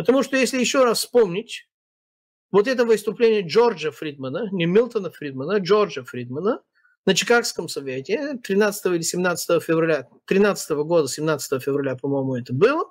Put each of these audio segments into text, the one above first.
Потому что если еще раз вспомнить, вот это выступление Джорджа Фридмана, не Милтона Фридмана, а Джорджа Фридмана на Чикагском совете 13 или 17 февраля, 13 года, 17 февраля, по-моему, это было,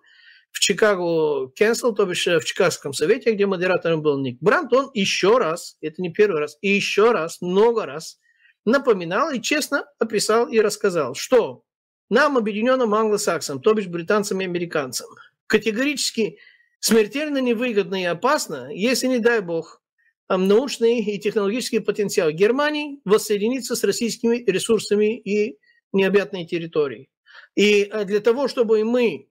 в Чикаго Кенсел, то бишь в Чикагском совете, где модератором был Ник Брандт, он еще раз, это не первый раз, и еще раз, много раз напоминал и честно описал и рассказал, что нам, объединенным англосаксам, то бишь британцам и американцам, категорически смертельно невыгодно и опасно, если, не дай бог, научный и технологический потенциал Германии воссоединиться с российскими ресурсами и необъятной территорией. И э, для того, чтобы мы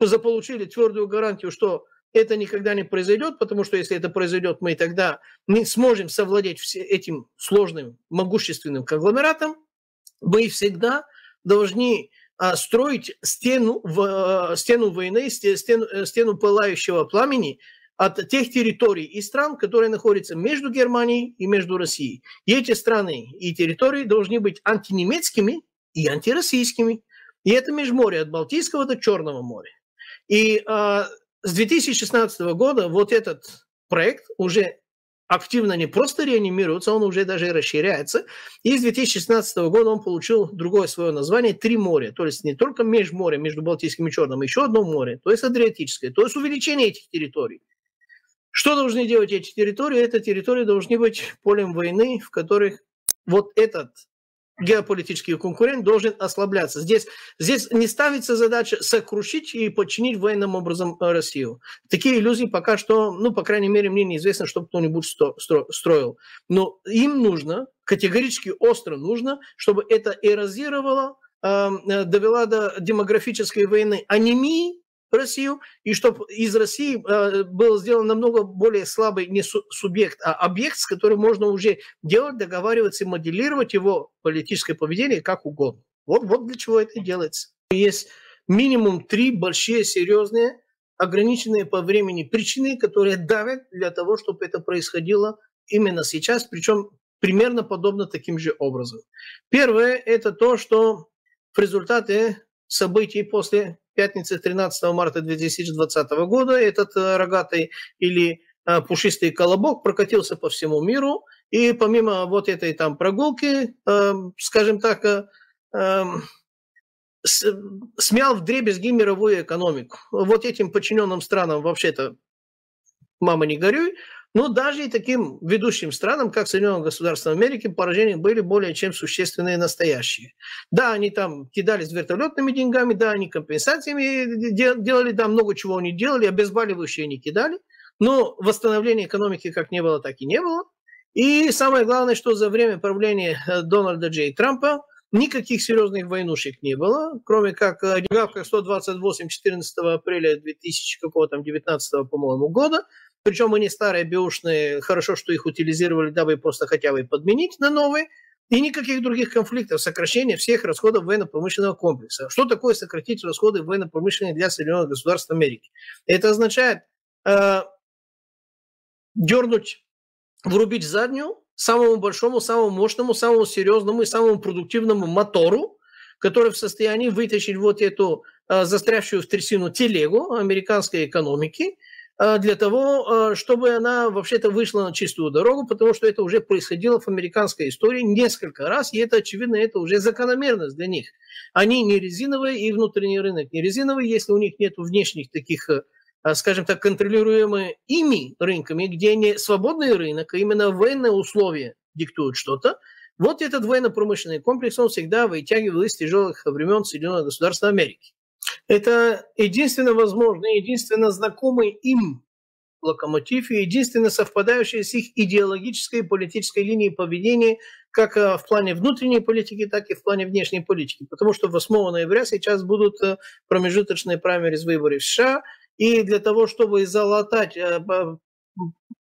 заполучили твердую гарантию, что это никогда не произойдет, потому что если это произойдет, мы тогда не сможем совладеть этим сложным, могущественным конгломератом, мы всегда должны строить стену, в, стену войны, стену, стену пылающего пламени от тех территорий и стран, которые находятся между Германией и между Россией. И эти страны и территории должны быть антинемецкими и антироссийскими. И это межморье от Балтийского до Черного моря. И а, с 2016 года вот этот проект уже активно не просто реанимируется, он уже даже расширяется. И с 2016 года он получил другое свое название «Три моря». То есть не только межморе между Балтийским и Черным, еще одно море, то есть Адриатическое, то есть увеличение этих территорий. Что должны делать эти территории? Это территории должны быть полем войны, в которых вот этот геополитический конкурент должен ослабляться. Здесь, здесь не ставится задача сокрушить и подчинить военным образом э, Россию. Такие иллюзии пока что, ну, по крайней мере, мне неизвестно, что кто-нибудь строил. Но им нужно, категорически остро нужно, чтобы это эрозировало, эм, э, довела до демографической войны анемии Россию, и чтобы из России э, был сделан намного более слабый не субъект, а объект, с которым можно уже делать, договариваться и моделировать его политическое поведение как угодно. Вот, вот для чего это делается. Есть минимум три большие, серьезные, ограниченные по времени причины, которые давят для того, чтобы это происходило именно сейчас, причем примерно подобно таким же образом. Первое – это то, что в результате событий после пятницы 13 марта 2020 года этот э, рогатый или э, пушистый колобок прокатился по всему миру, и помимо вот этой там прогулки, э, скажем так, смял в дребезги мировую экономику. Вот этим подчиненным странам вообще-то мама не горюй, но даже и таким ведущим странам, как Соединенные Государства Америки, поражения были более чем существенные настоящие. Да, они там кидались вертолетными деньгами, да, они компенсациями делали, да, много чего они делали, обезболивающие они кидали, но восстановления экономики как не было, так и не было. И самое главное, что за время правления э, Дональда Джей Трампа никаких серьезных войнушек не было, кроме как деньгавка 128 14 апреля 2019, по-моему, года, причем они старые, бэушные, хорошо, что их утилизировали, дабы просто хотя бы подменить на новые. И никаких других конфликтов, сокращения всех расходов военно-промышленного комплекса. Что такое сократить расходы военно-промышленные для Соединенных Государств Америки? Это означает э, дернуть, врубить заднюю самому большому, самому мощному, самому серьезному и самому продуктивному мотору, который в состоянии вытащить вот эту э, застрявшую в трясину телегу американской экономики – для того, э, чтобы она вообще-то вышла на чистую дорогу, потому что это уже происходило в американской истории несколько раз, и это, очевидно, это уже закономерность для них. Они не резиновые, и внутренний рынок не резиновый, если у них нет внешних таких, э, скажем так, контролируемых ими рынками, где не свободный рынок, а именно военные условия диктуют что-то, вот этот военно-промышленный комплекс, он всегда вытягивал из тяжелых времен Соединенных Государств Америки. Это единственно возможный, единственно знакомый им локомотив и единственно совпадающий с их идеологической и политической линией поведения как э, в плане внутренней политики, так и в плане внешней политики. Потому что 8 ноября сейчас будут э, промежуточные праймерис выборы в США, и для того, чтобы залатать, э,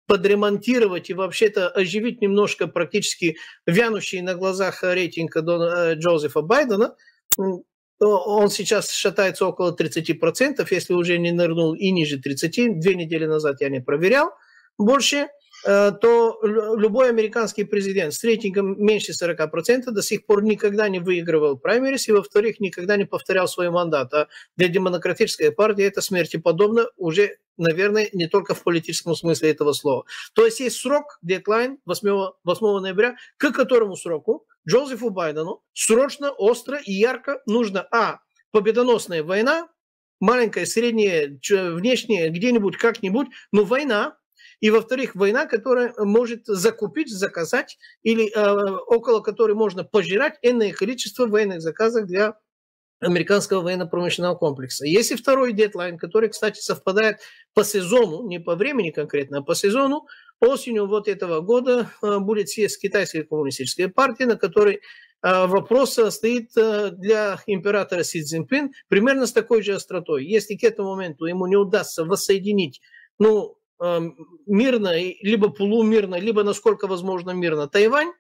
подремонтировать и вообще-то оживить немножко практически вянущий на глазах рейтинг Джозефа Байдена, он сейчас шатается около 30%, если уже не нырнул и ниже 30, две недели назад я не проверял больше. э, то любой американский президент с рейтингом меньше 40% до сих пор никогда не выигрывал праймерис, и, во-вторых, никогда не повторял свой мандат. А для демократической партии это смерти подобно уже наверное, не только в политическом смысле этого слова. То есть есть срок, дедлайн 8, 8 ноября, к которому сроку Джозефу Байдену срочно, остро и ярко нужно, а, победоносная война, маленькая, средняя, внешняя, где-нибудь, как-нибудь, но война, и, во-вторых, война, которая может закупить, заказать, или э, около которой можно пожирать энное количество военных заказов для американского военно-промышленного комплекса. Есть и второй дедлайн, который, кстати, совпадает по сезону, не по времени конкретно, а по сезону. Осенью вот этого года э, будет съезд Китайской коммунистической партии, на которой э, вопрос стоит э, для императора Си Цзиньпин примерно с такой же остротой. Если к этому моменту ему не удастся воссоединить ну, мирно, либо полумирно, либо насколько возможно мирно Тайвань,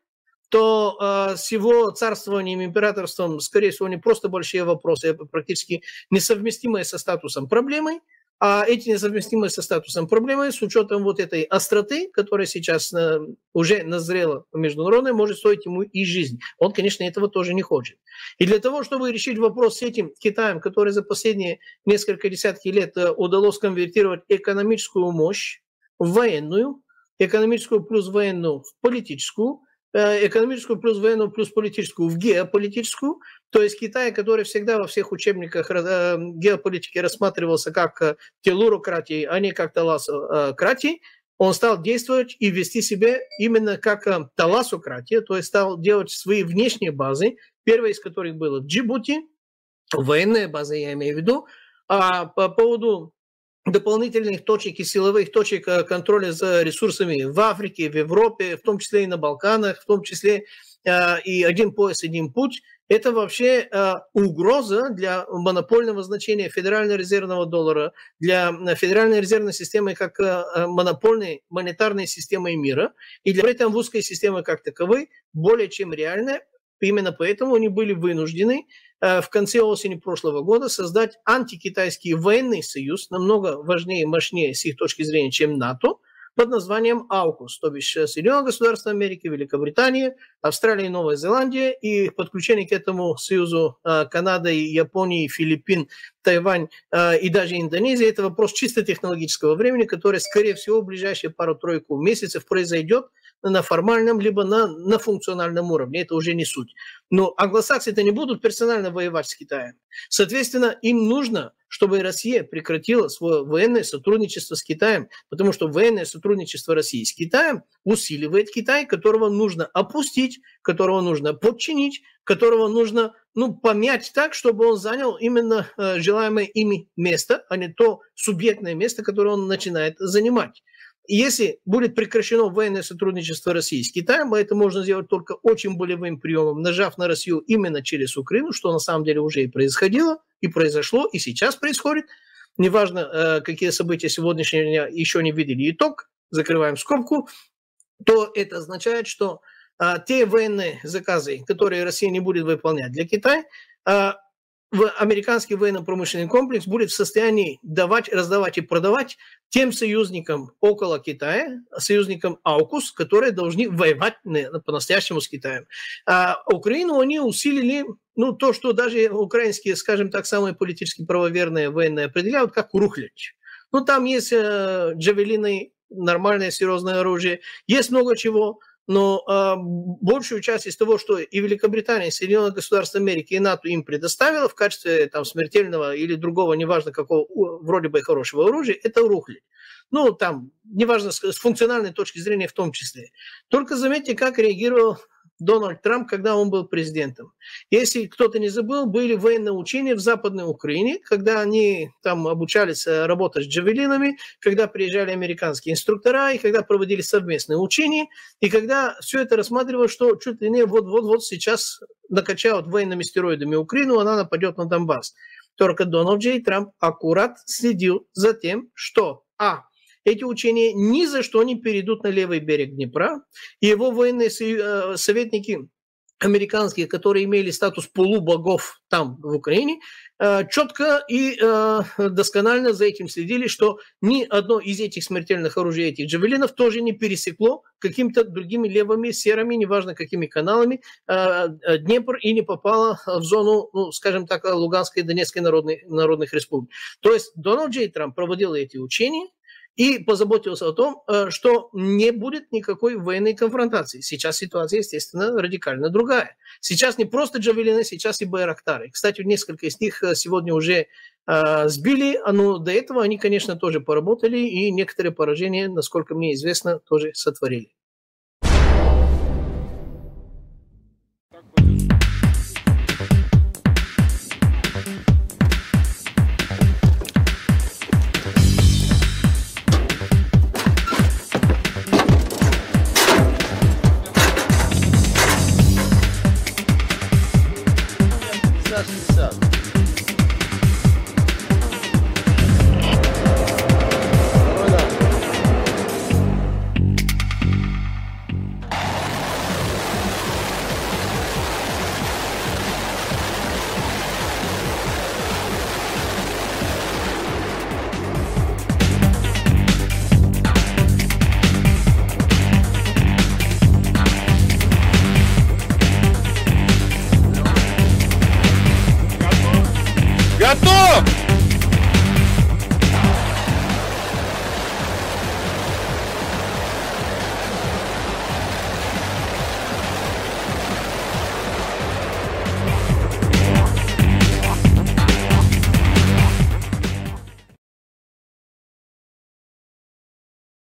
то э, с его царствованием, императорством, скорее всего, не просто большие вопросы, а практически несовместимые со статусом проблемой, а эти несовместимые со статусом проблемы с учетом вот этой остроты, которая сейчас э, уже назрела международной, может стоить ему и жизнь. Он, конечно, этого тоже не хочет. И для того, чтобы решить вопрос с этим Китаем, который за последние несколько десятки лет э, удалось конвертировать экономическую мощь в военную, экономическую плюс военную в политическую, экономическую плюс военную плюс политическую в геополитическую. То есть Китай, который всегда во всех учебниках э, геополитики рассматривался как э, телурократии, а не как таласократии, он стал действовать и вести себя именно как таласократия, то есть стал делать свои внешние базы, первая из которых была в Джибути, военная база, я имею в виду, а по поводу дополнительных точек и силовых точек э, контроля за ресурсами в Африке, в Европе, в том числе и на Балканах, в том числе э, и один пояс, один путь, это вообще э, угроза для монопольного значения Федерального резервного доллара, для Федеральной резервной системы как монопольной монетарной системы мира, и для этом русской системы как таковой более чем реальная. Именно поэтому они были вынуждены Э, в конце осени прошлого года создать антикитайский военный союз, намного важнее и мощнее с их точки зрения, чем НАТО, под названием АУКУС, то бишь э, Соединенные Государства Америки, Великобритания, Австралия и Новая Зеландия, и подключение к этому союзу э, Канада, Японии, Филиппин, Тайвань и даже Индонезия, это вопрос чисто технологического времени, который, скорее всего, в ближайшие пару-тройку месяцев произойдет – на формальном, либо на, на функциональном уровне. Это уже не суть. Но англосаксы-то не будут персонально воевать с Китаем. Соответственно, им нужно, чтобы Россия прекратила свое военное сотрудничество с Китаем, потому что военное сотрудничество России с Китаем усиливает Китай, которого нужно опустить, которого нужно подчинить, которого нужно ну, помять так, чтобы он занял именно э, желаемое ими место, а не то субъектное место, которое он начинает занимать. Если будет прекращено военное сотрудничество России с Китаем, это можно сделать только очень болевым приемом, нажав на Россию именно через Украину, что на самом деле уже и происходило, и произошло, и сейчас происходит. Неважно, э, какие события сегодняшнего дня еще не видели итог, закрываем скобку, то это означает, что а, те военные заказы, которые Россия не будет выполнять для Китая, а, американский военно-промышленный комплекс будет в состоянии давать, раздавать и продавать тем союзникам около Китая, союзникам АУКУС, которые должны воевать по-настоящему с Китаем. А Украину они усилили, ну, то, что даже украинские, скажем так, самые политически правоверные военные определяют, как рухлядь. Ну, там есть э, джавелины, нормальное серьезное оружие, есть много чего – но э, большую часть из того, что и Великобритания, и Соединенные Государства Америки, и НАТО им предоставило в качестве там, смертельного или другого, неважно какого, вроде бы хорошего оружия, это рухли. Ну, там, неважно, с, с функциональной точки зрения в том числе. Только заметьте, как реагировал Дональд Трамп, когда он был президентом. Если кто-то не забыл, были военные учения в Западной Украине, когда они там обучались э, работать с джавелинами, когда приезжали американские инструктора, и когда проводили совместные учения, и когда все это рассматривалось, что чуть ли не вот-вот-вот сейчас накачают военными стероидами Украину, она нападет на Донбасс. Только Дональд Джей Трамп аккурат следил за тем, что а – эти учения ни за что не перейдут на левый берег Днепра, и его военные э, советники американские, которые имели статус полубогов там, в Украине, э, четко и э, досконально за этим следили, что ни одно из этих смертельных оружий, этих джавелинов, тоже не пересекло какими-то другими левыми, серыми, неважно какими каналами, Днепр и не попало в зону, ну, скажем так, Луганской и Донецкой народных республик. То есть Дональд Джей Трамп проводил эти учения, и позаботился о том, э, что не будет никакой военной конфронтации. Сейчас ситуация, естественно, радикально другая. Сейчас не просто джавелины, сейчас и байрактары. Кстати, несколько из них э, сегодня уже э, сбили, а но до этого они, конечно, тоже поработали, и некоторые поражения, насколько мне известно, тоже сотворили. Gato!